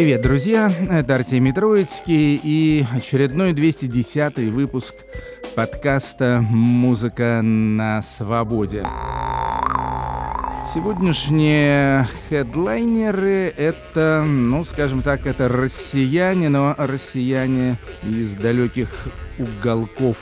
Привет, друзья! Это Артемий Троицкий и очередной 210 выпуск подкаста «Музыка на свободе». Сегодняшние хедлайнеры — это, ну, скажем так, это россияне, но россияне из далеких уголков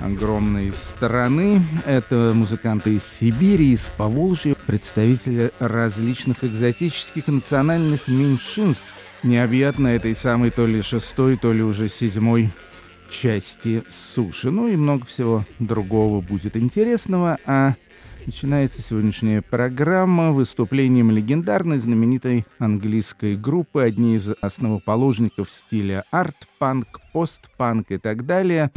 огромной страны. Это музыканты из Сибири, из Поволжья, представители различных экзотических национальных меньшинств, необъятно этой самой то ли шестой, то ли уже седьмой части суши. Ну и много всего другого будет интересного. А начинается сегодняшняя программа выступлением легендарной знаменитой английской группы, одни из основоположников стиля арт-панк, пост-панк и так далее.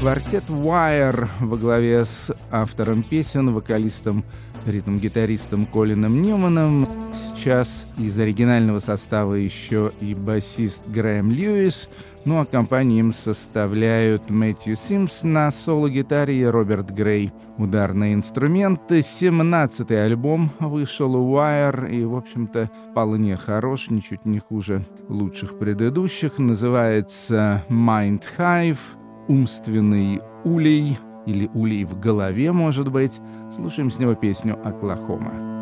Квартет Wire во главе с автором песен, вокалистом, ритм-гитаристом Колином Ньюманом. Сейчас из оригинального состава еще и басист Грэм Льюис. Ну а компанию им составляют Мэтью Симс на соло-гитаре и Роберт Грей. Ударные инструменты. 17-й альбом вышел у Wire и, в общем-то, вполне хорош, ничуть не хуже лучших предыдущих. Называется Mind Hive умственный улей или улей в голове, может быть. Слушаем с него песню «Оклахома».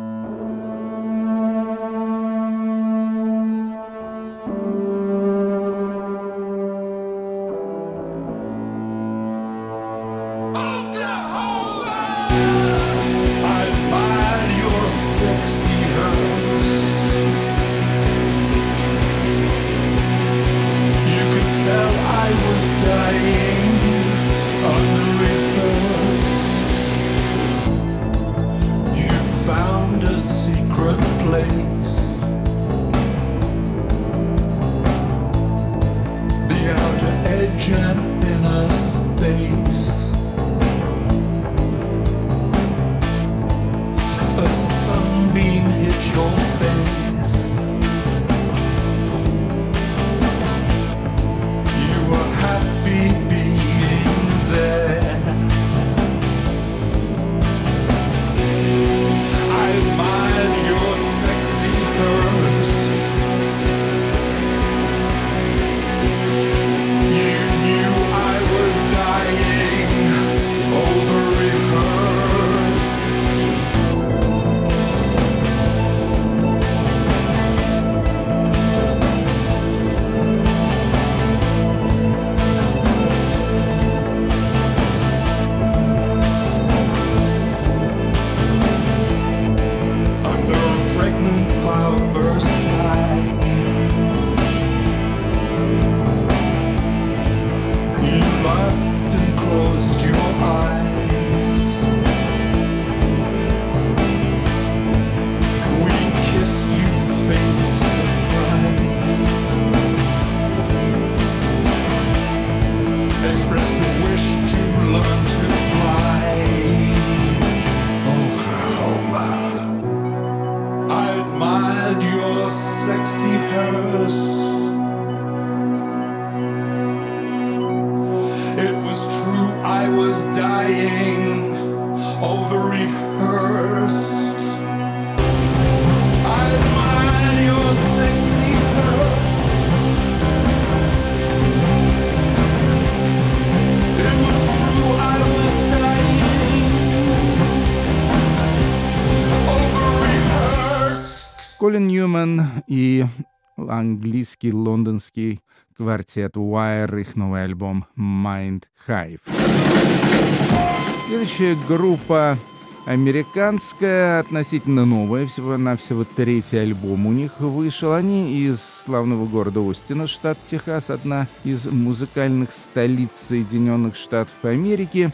Английский лондонский квартет Wire, их новый альбом Mind Hive. Следующая группа американская, относительно новая, всего-навсего третий альбом у них вышел. Они из славного города Остина, штат Техас, одна из музыкальных столиц Соединенных Штатов Америки.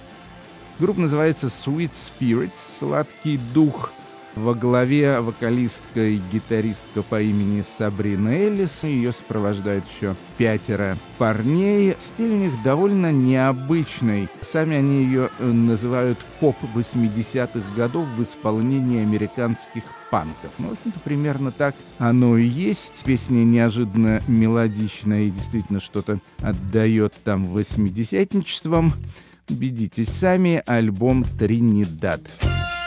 Группа называется Sweet Spirits, сладкий дух – во главе вокалистка и гитаристка по имени Сабрина Эллис. Ее сопровождают еще пятеро парней. Стиль у них довольно необычный. Сами они ее э, называют поп 80-х годов в исполнении американских панков. Ну, в общем-то, примерно так оно и есть. Песня неожиданно мелодичная и действительно что-то отдает там восьмидесятничеством. Убедитесь сами, альбом «Тринидад». Тринидад —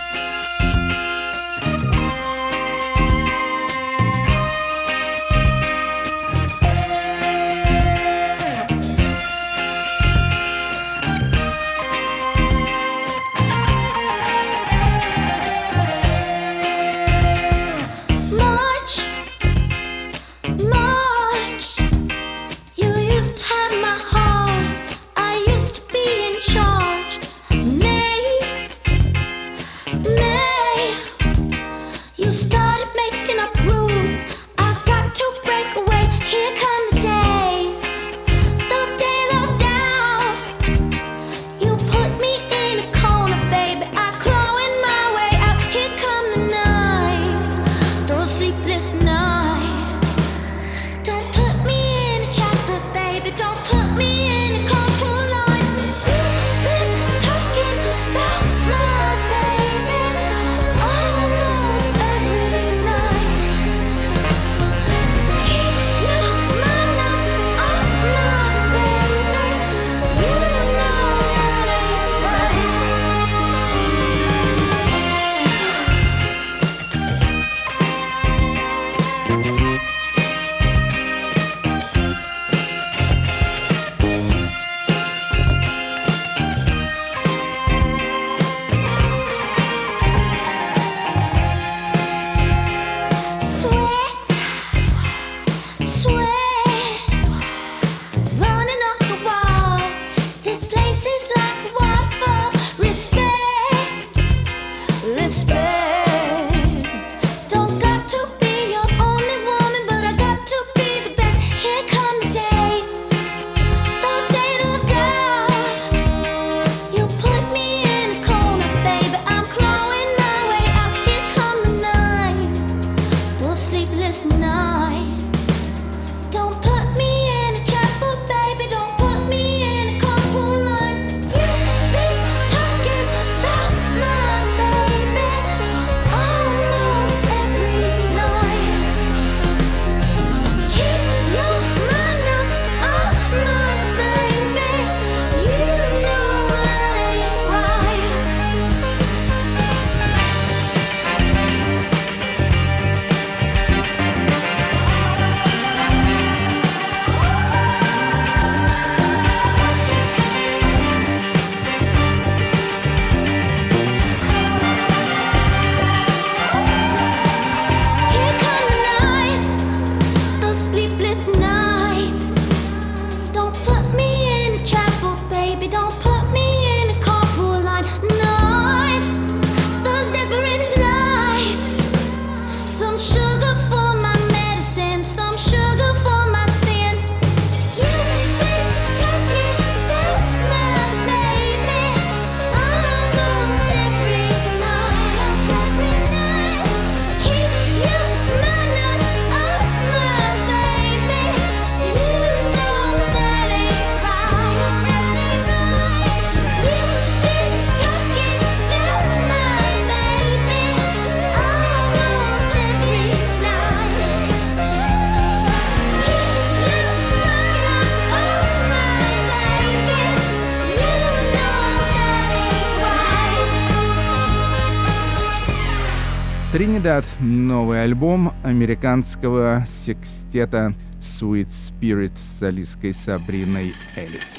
новый альбом американского секстета Sweet Spirit с солисткой Сабриной Элис.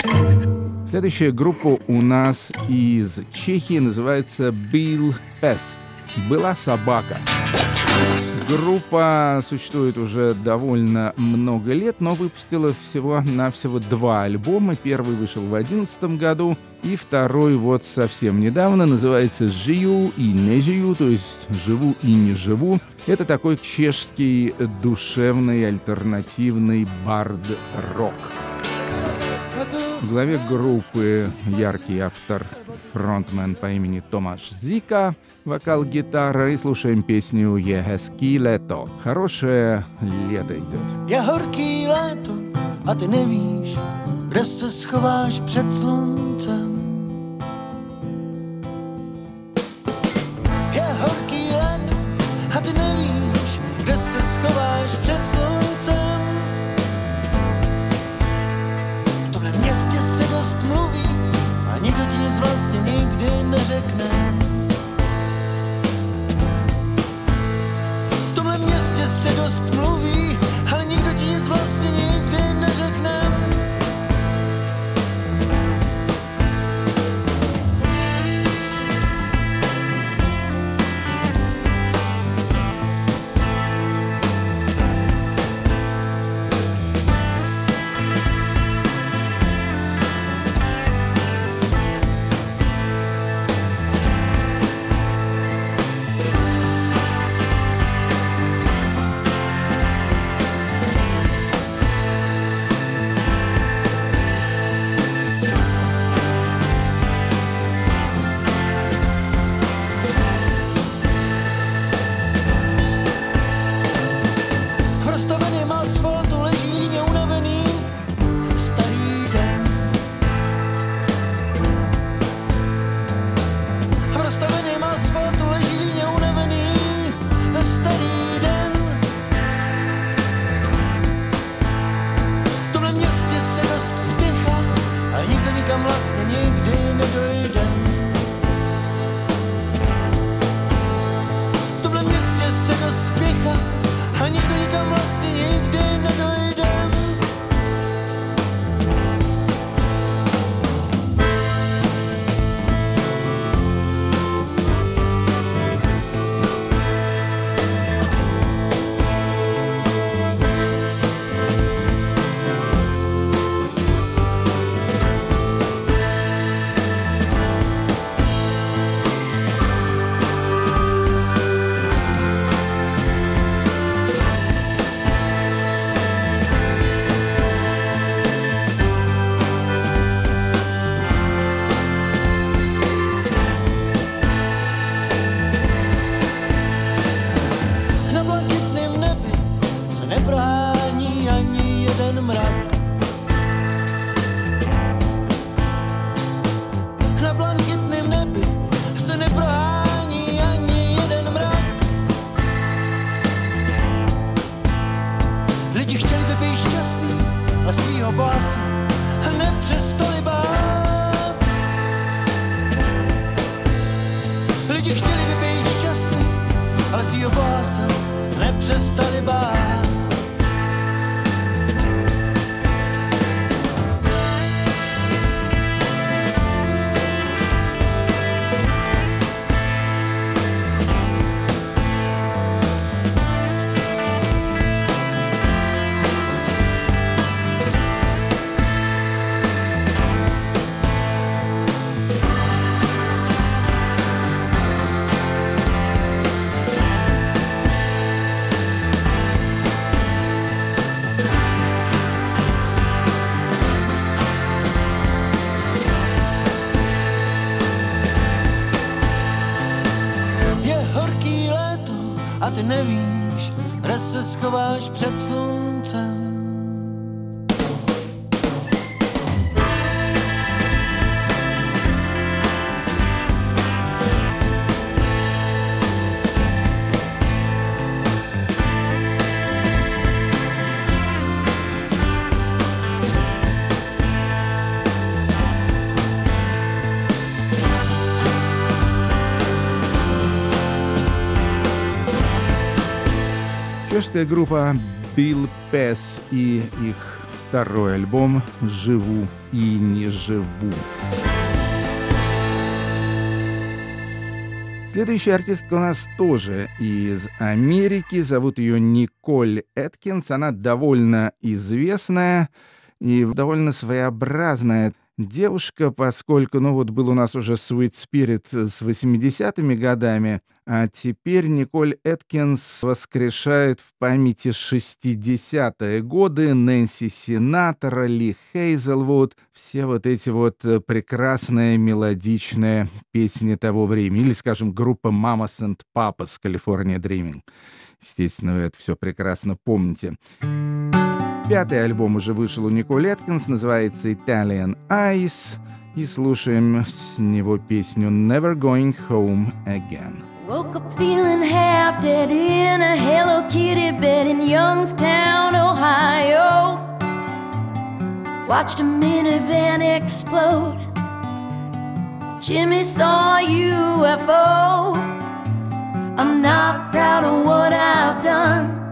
Следующая группа у нас из Чехии называется Bill Pass. Была собака. Группа существует уже довольно много лет, но выпустила всего-навсего два альбома. Первый вышел в 2011 году, и второй вот совсем недавно называется «Жию и не жию», то есть «Живу и не живу». Это такой чешский душевный альтернативный бард-рок. Главе группы яркий автор, фронтмен по имени Томаш Зика, вокал гитара и слушаем песню «Je hezký léto». Хорошее лето идет. Je horký léto a ty nevíš, kde se schováš před sluncem. Vlastně nikdy neřekne. V tomhle městě se dost mluví, Чешская группа Bill Pass и их второй альбом «Живу и не живу». Следующая артистка у нас тоже из Америки. Зовут ее Николь Эткинс. Она довольно известная и довольно своеобразная девушка, поскольку, ну вот был у нас уже Sweet Spirit с 80-ми годами, а теперь Николь Эткинс воскрешает в памяти 60-е годы Нэнси Синатора, Ли Хейзелвуд, все вот эти вот прекрасные мелодичные песни того времени, или, скажем, группа Mamas and Papas California Dreaming. Естественно, вы это все прекрасно помните. Пятый альбом уже вышел у Николь Эткинс, называется Italian Eyes. И слушаем с него песню Never Going Home Again. Woke up feeling half dead in a Hello Kitty bed in Youngstown, Ohio. Watched a minivan explode. Jimmy saw a UFO. I'm not proud of what I've done.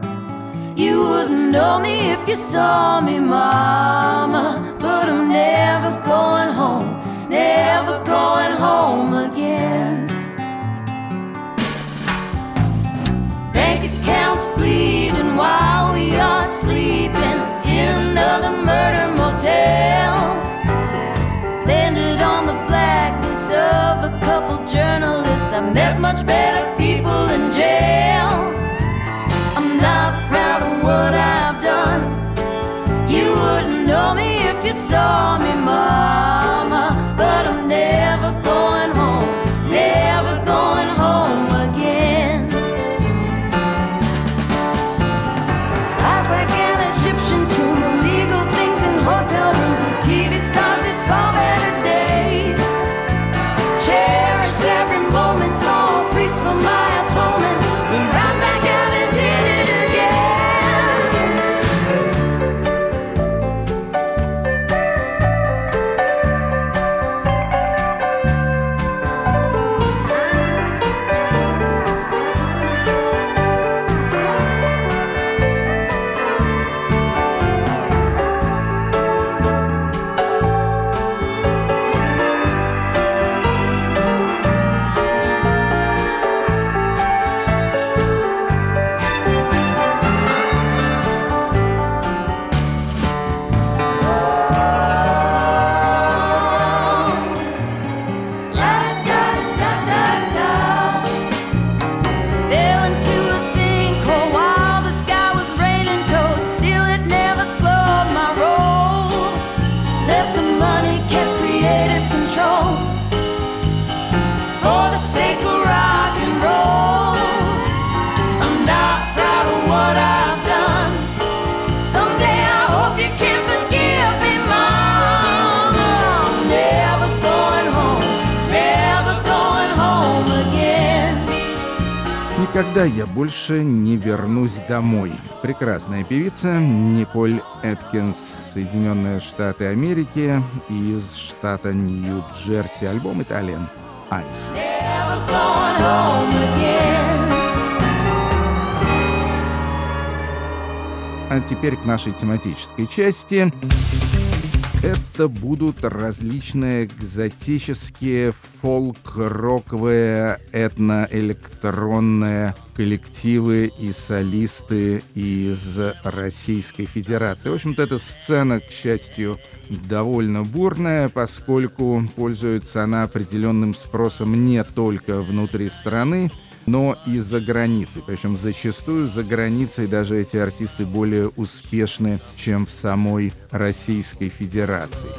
You wouldn't know me if you saw me, Mama. But I'm never going home, never going home again. Bank accounts bleeding while we are sleeping in the murder motel. Landed on the blacklist of a couple journalists. I met much better you saw me, Mama. Никогда я больше не вернусь домой. Прекрасная певица Николь Эткинс, Соединенные Штаты Америки, из штата Нью-Джерси. Альбом «Италиан Айс». А теперь к нашей тематической части. Это будут различные экзотические фолк-роковые этноэлектронные коллективы и солисты из Российской Федерации. В общем-то, эта сцена, к счастью, довольно бурная, поскольку пользуется она определенным спросом не только внутри страны, но и за границей. Причем зачастую за границей даже эти артисты более успешны, чем в самой Российской Федерации.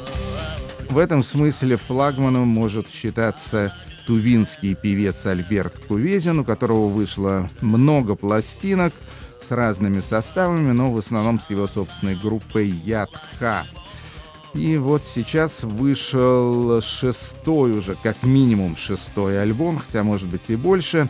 В этом смысле флагманом может считаться тувинский певец Альберт Кувезин, у которого вышло много пластинок с разными составами, но в основном с его собственной группой Ядха. И вот сейчас вышел шестой уже, как минимум шестой альбом, хотя может быть и больше.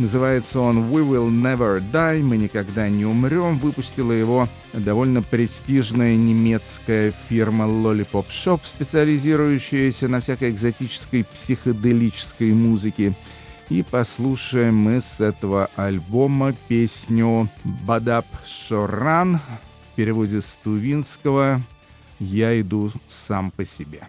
Называется он «We Will Never Die», «Мы никогда не умрем». Выпустила его довольно престижная немецкая фирма Lollipop Shop, специализирующаяся на всякой экзотической психоделической музыке. И послушаем мы с этого альбома песню «Бадаб Шоран» в переводе с тувинского «Я иду сам по себе».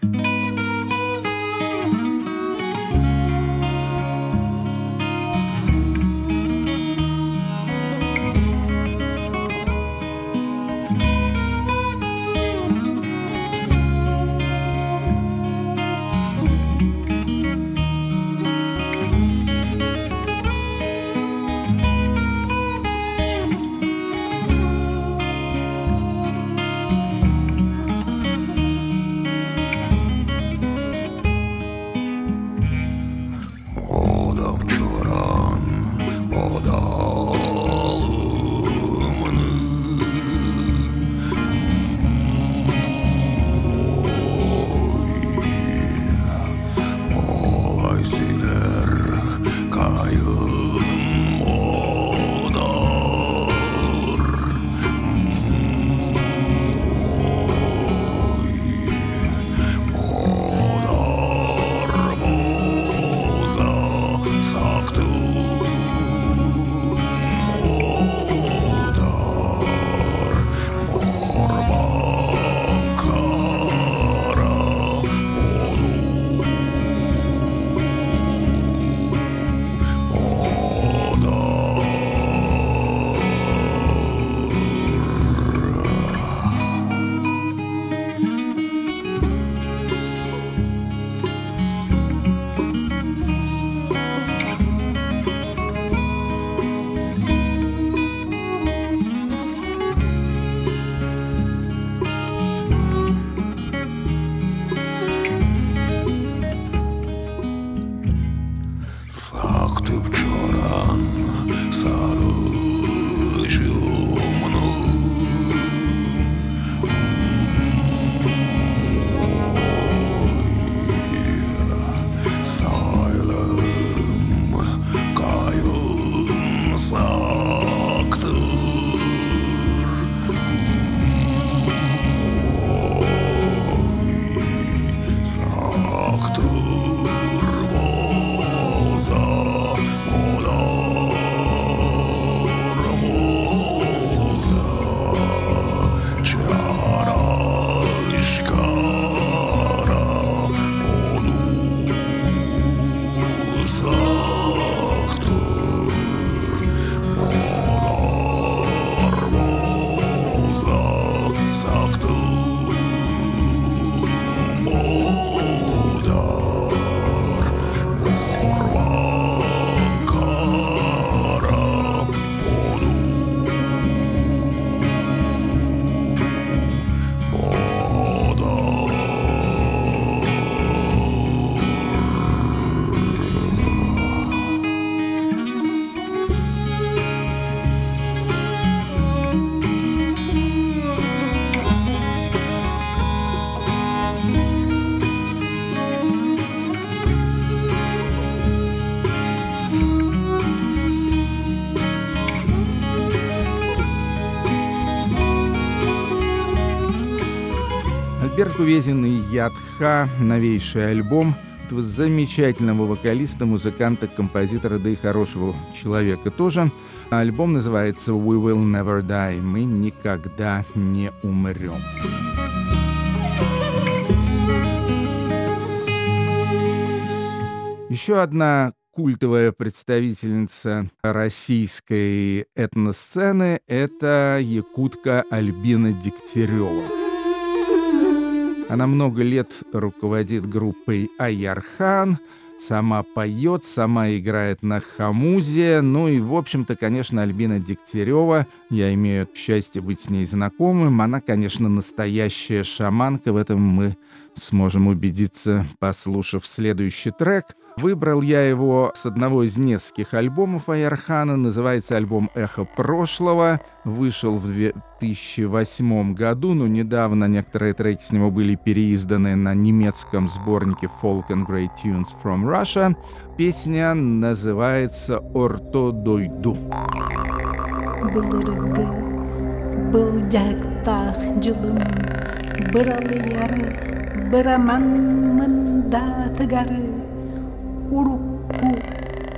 Альберт Увезин и Ядха, новейший альбом этого замечательного вокалиста, музыканта, композитора, да и хорошего человека тоже. Альбом называется «We Will Never Die» — «Мы никогда не умрем». Еще одна культовая представительница российской этносцены — это якутка Альбина Дегтярева. Она много лет руководит группой Аярхан, сама поет, сама играет на хамузе. Ну и, в общем-то, конечно, Альбина Дегтярева, я имею счастье быть с ней знакомым. Она, конечно, настоящая шаманка, в этом мы сможем убедиться, послушав следующий трек — Выбрал я его с одного из нескольких альбомов Аярхана. Называется альбом «Эхо прошлого». Вышел в 2008 году, но недавно некоторые треки с него были переизданы на немецком сборнике Folk and Great Tunes from Russia. Песня называется «Орто дойду». был жактах жылым бір алыяр бір аман мында тыгары урукку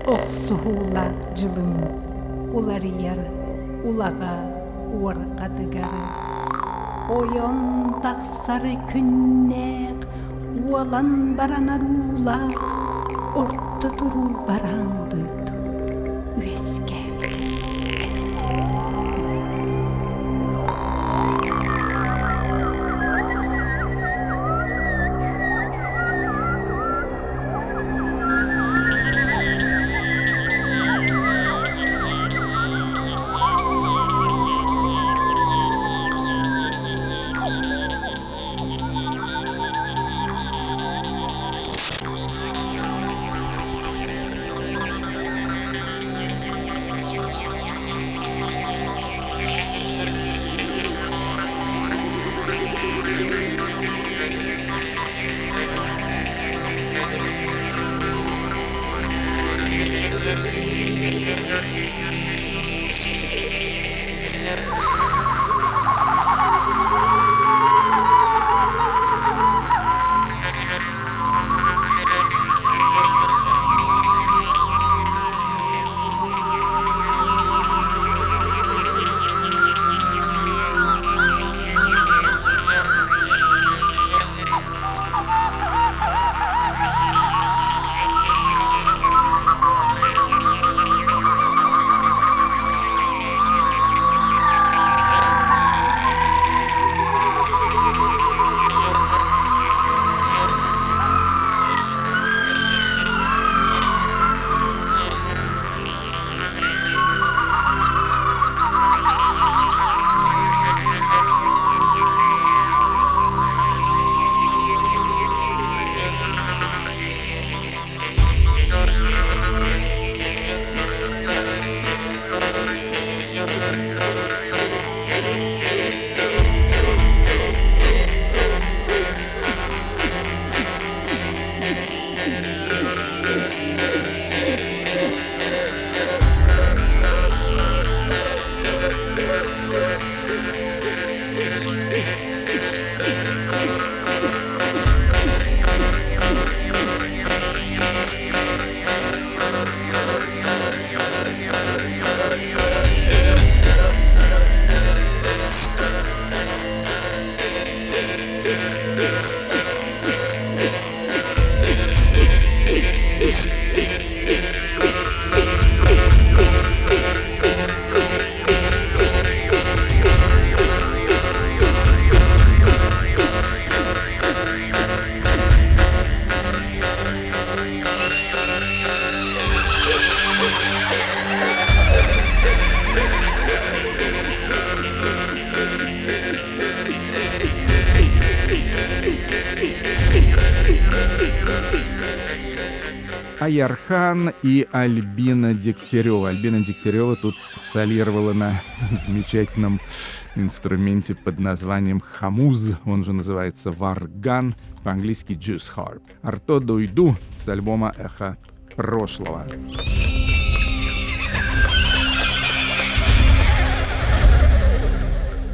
Оқсуғула жылым, улар яр, улаға уарқадыгары. Ойон тақсары күннеқ, уалан баранар улақ, орты тұру Аярхан и Альбина Дегтярева. Альбина Дегтярева тут солировала на замечательном инструменте под названием хамуз, он же называется варган, по-английски juice harp. Арто Дуйду с альбома «Эхо прошлого».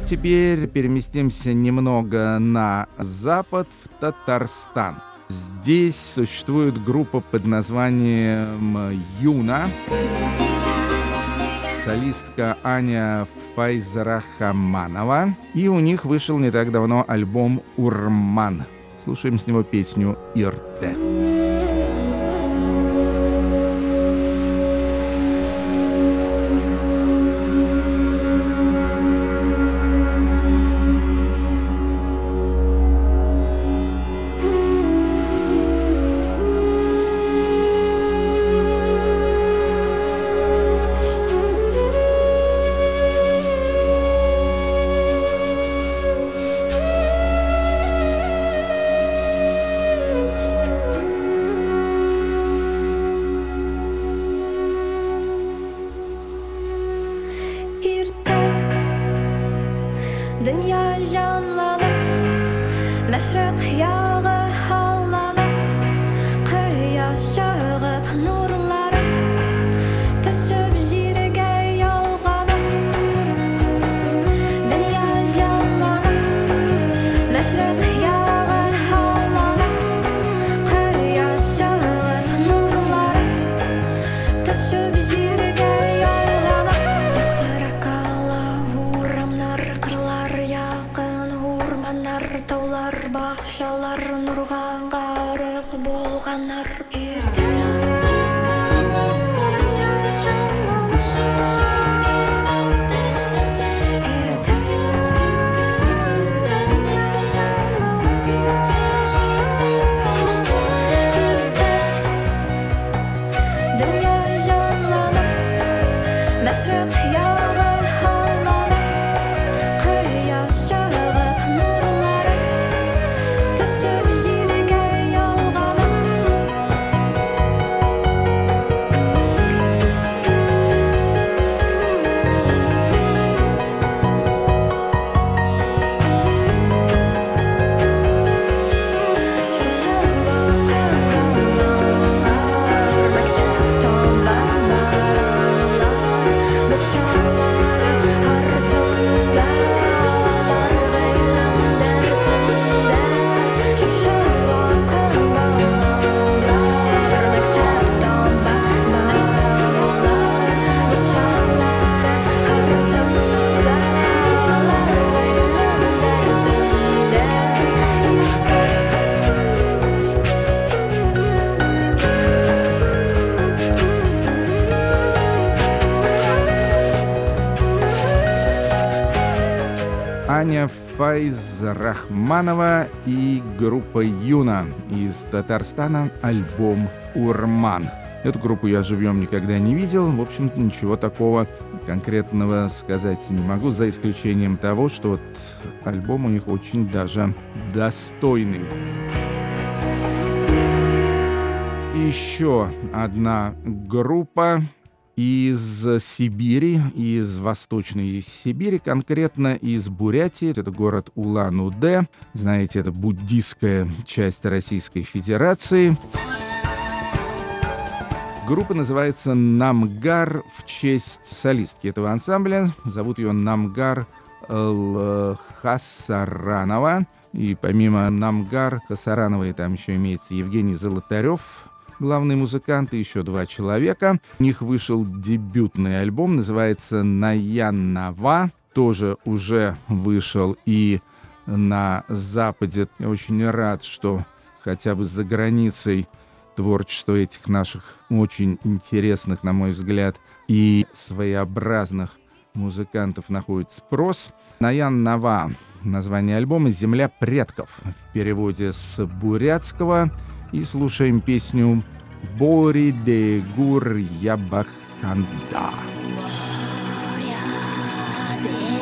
Теперь переместимся немного на запад, в Татарстан. Здесь существует группа под названием Юна. Солистка Аня Файзарахаманова. И у них вышел не так давно альбом «Урман». Слушаем с него песню «Ирте». Аня Файзрахманова и группа Юна из Татарстана альбом «Урман». Эту группу я живьем никогда не видел. В общем-то, ничего такого конкретного сказать не могу, за исключением того, что вот альбом у них очень даже достойный. Еще одна группа из Сибири, из Восточной Сибири, конкретно из Бурятии. Это город Улан-Удэ. Знаете, это буддийская часть Российской Федерации. Группа называется «Намгар» в честь солистки этого ансамбля. Зовут ее Намгар. Хасаранова. И помимо Намгар Хасарановой там еще имеется Евгений Золотарев, главный музыкант, и еще два человека. У них вышел дебютный альбом, называется «Наян Нава». Тоже уже вышел и на Западе. Я очень рад, что хотя бы за границей творчество этих наших очень интересных, на мой взгляд, и своеобразных музыкантов находит спрос. Наян Нава. Название альбома «Земля предков» в переводе с бурятского. И слушаем песню «Бори де гур ябаханда». Болан тегірді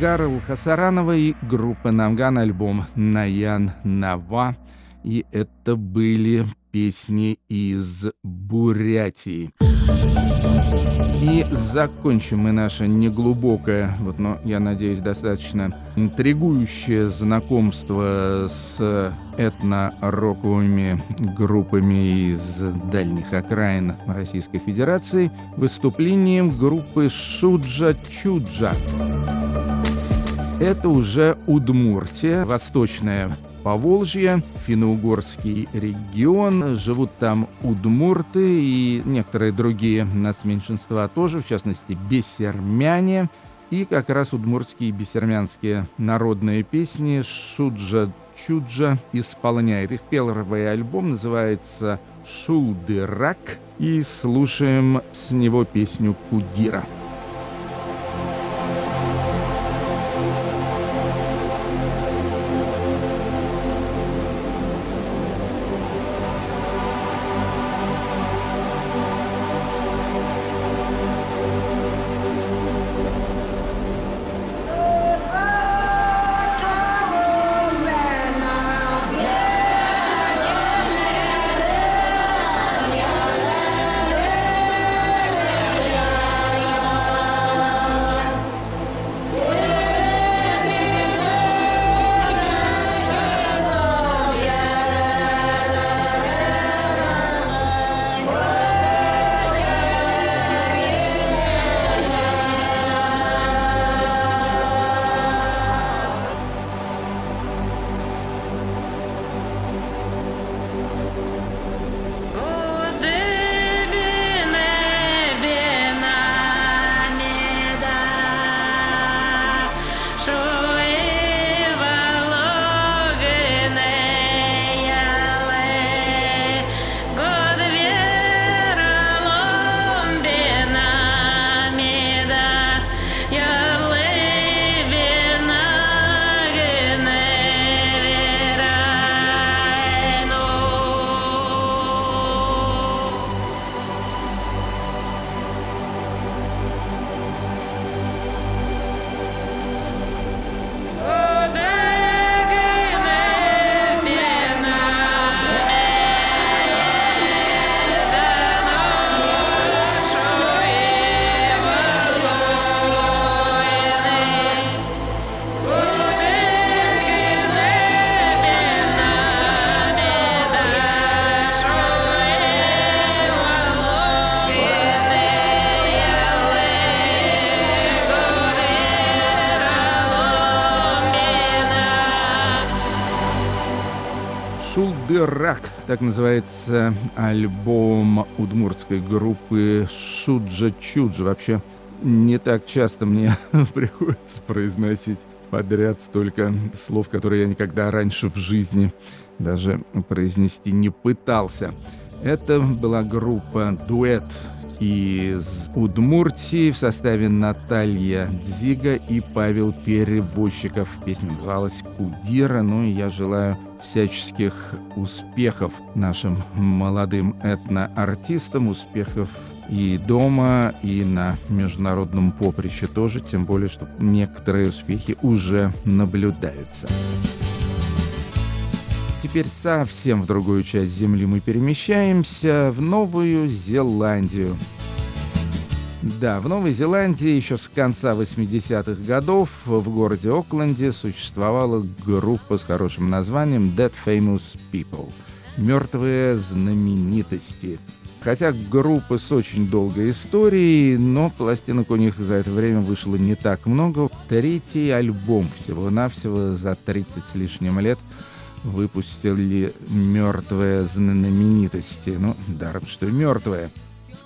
Намгар Хасаранова и группа Намган альбом «Наян Нава». И это были песни из Бурятии. И закончим мы наше неглубокое, вот, но, я надеюсь, достаточно интригующее знакомство с этно-роковыми группами из дальних окраин Российской Федерации выступлением группы Шуджа Чуджа. Это уже Удмуртия, восточная Поволжье, финно-угорский регион. Живут там удмурты и некоторые другие нацменьшинства тоже, в частности, бесермяне. И как раз удмуртские бесермянские народные песни Шуджа Чуджа исполняет. Их первый альбом называется «Шулдырак». И слушаем с него песню «Кудира». Шулдырак, так называется альбом удмуртской группы Шуджа Чуджа. Вообще, не так часто мне приходится произносить подряд столько слов, которые я никогда раньше в жизни даже произнести не пытался. Это была группа «Дуэт» из Удмуртии в составе Наталья Дзига и Павел Перевозчиков. Песня называлась «Кудира». Ну и я желаю всяческих успехов нашим молодым этноартистам, успехов и дома, и на международном поприще тоже, тем более, что некоторые успехи уже наблюдаются. Теперь совсем в другую часть Земли мы перемещаемся, в Новую Зеландию. Да, в Новой Зеландии еще с конца 80-х годов в городе Окленде существовала группа с хорошим названием Dead Famous People – «Мертвые знаменитости». Хотя группа с очень долгой историей, но пластинок у них за это время вышло не так много. Третий альбом всего-навсего за 30 с лишним лет выпустили «Мертвые знаменитости». Ну, даром, что мертвые –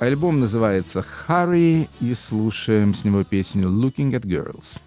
Альбом называется «Harry» и слушаем с него песню «Looking at Girls».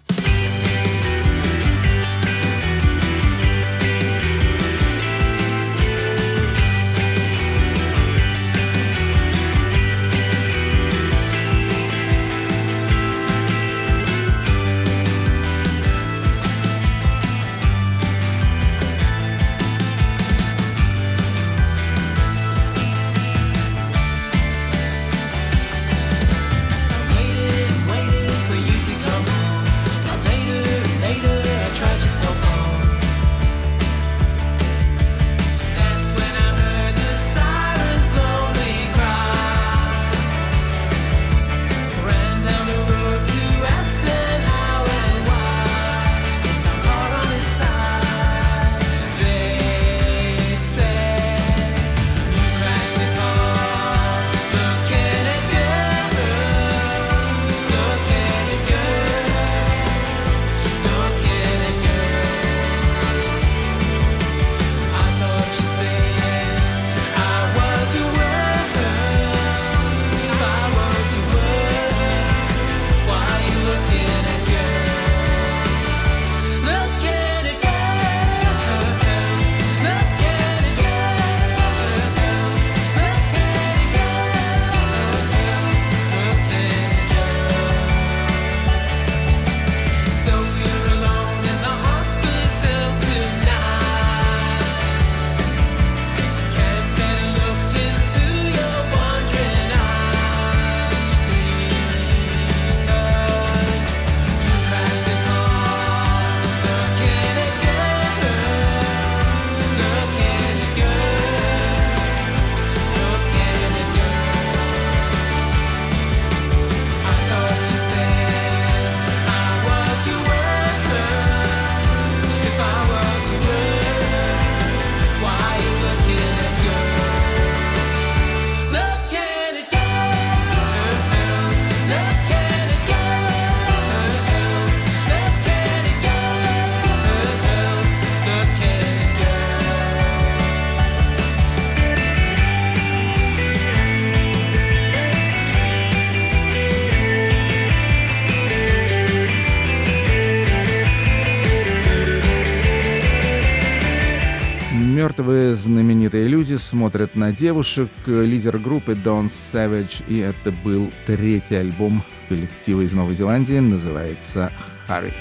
Смотрят на девушек. Лидер группы Don Savage, и это был третий альбом коллектива из Новой Зеландии, называется «Харри».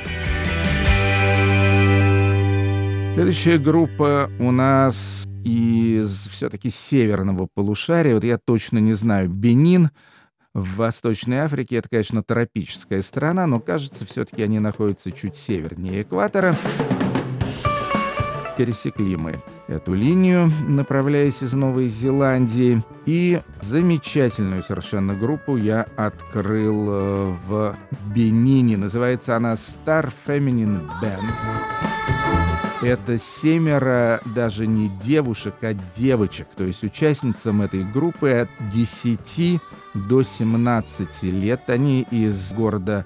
Следующая группа у нас из все-таки северного полушария. Вот я точно не знаю. Бенин в Восточной Африке. Это, конечно, тропическая страна, но кажется, все-таки они находятся чуть севернее экватора пересекли мы эту линию, направляясь из Новой Зеландии. И замечательную совершенно группу я открыл э, в Бенине. Называется она Star Feminine Band. Это семеро даже не девушек, а девочек. То есть участницам этой группы от 10 до 17 лет. Они из города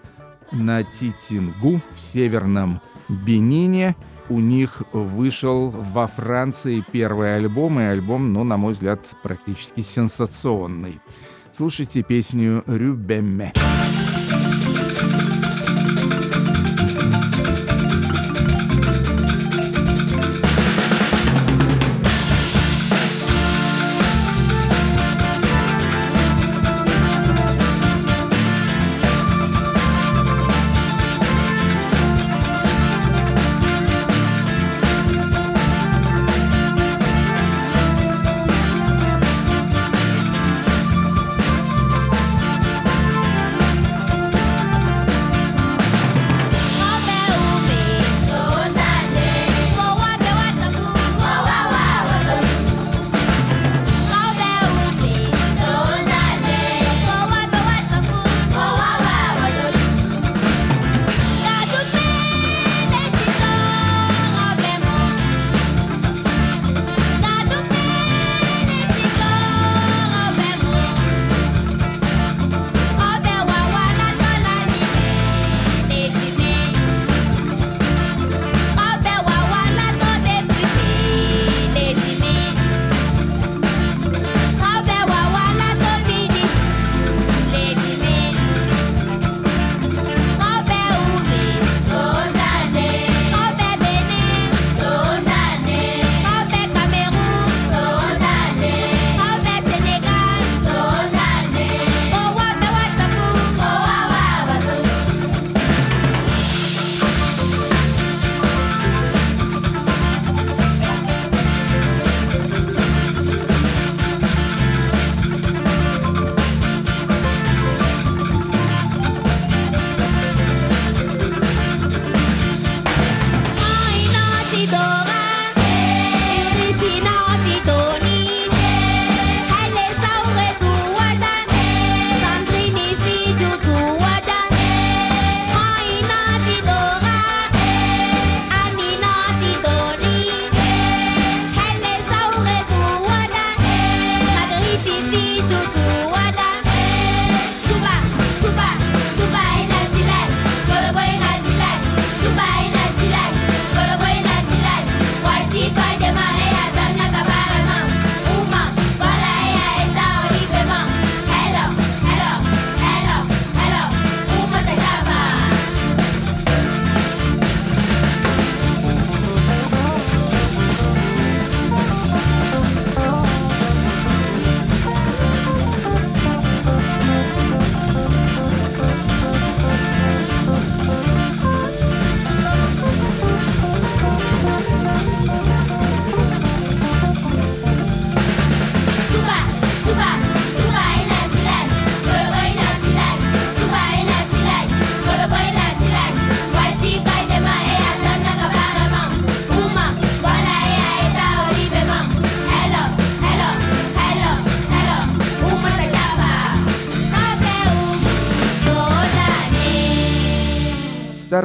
Натитингу в северном Бенине – у них вышел во Франции первый альбом, и альбом, ну, на мой взгляд, практически сенсационный. Слушайте песню «Рюбемме». Star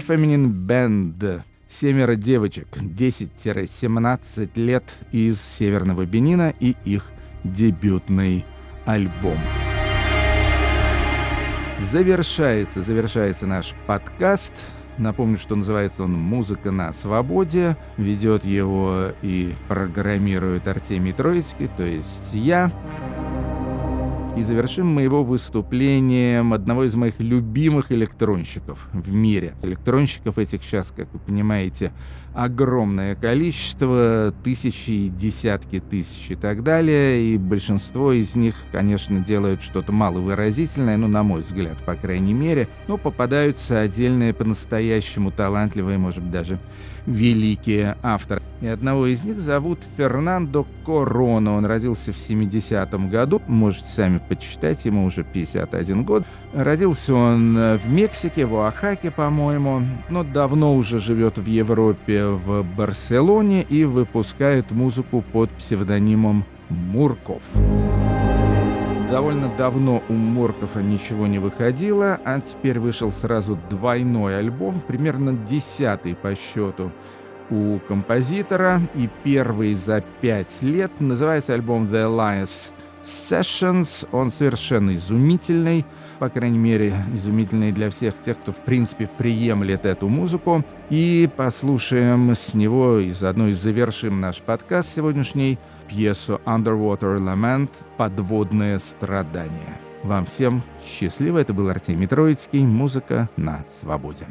Feminine Band. Семеро девочек, 10-17 лет из Северного Бенина и их дебютный альбом. Завершается, завершается наш подкаст. Напомню, что называется он «Музыка на свободе». Ведет его и программирует Артемий Троицкий, то есть я. И завершим мы его выступлением одного из моих любимых электронщиков в мире. Электронщиков этих сейчас, как вы понимаете, огромное количество, тысячи десятки тысяч и так далее. И большинство из них, конечно, делают что-то маловыразительное, ну, на мой взгляд, по крайней мере. Но попадаются отдельные по-настоящему талантливые, может быть, даже великие авторы. И одного из них зовут Фернандо Корона. Он родился в 70-м году. Можете сами почитать, ему уже 51 год. Родился он в Мексике, в Оахаке, по-моему, но давно уже живет в Европе, в Барселоне и выпускает музыку под псевдонимом Мурков. Довольно давно у Моркова ничего не выходило, а теперь вышел сразу двойной альбом, примерно десятый по счету у композитора и первый за пять лет. Называется альбом The Alliance Sessions. Он совершенно изумительный, по крайней мере, изумительный для всех тех, кто в принципе приемлет эту музыку. И послушаем с него и заодно и завершим наш подкаст сегодняшний пьесу Underwater Lament «Подводное страдание». Вам всем счастливо. Это был Артемий Троицкий. Музыка на свободе.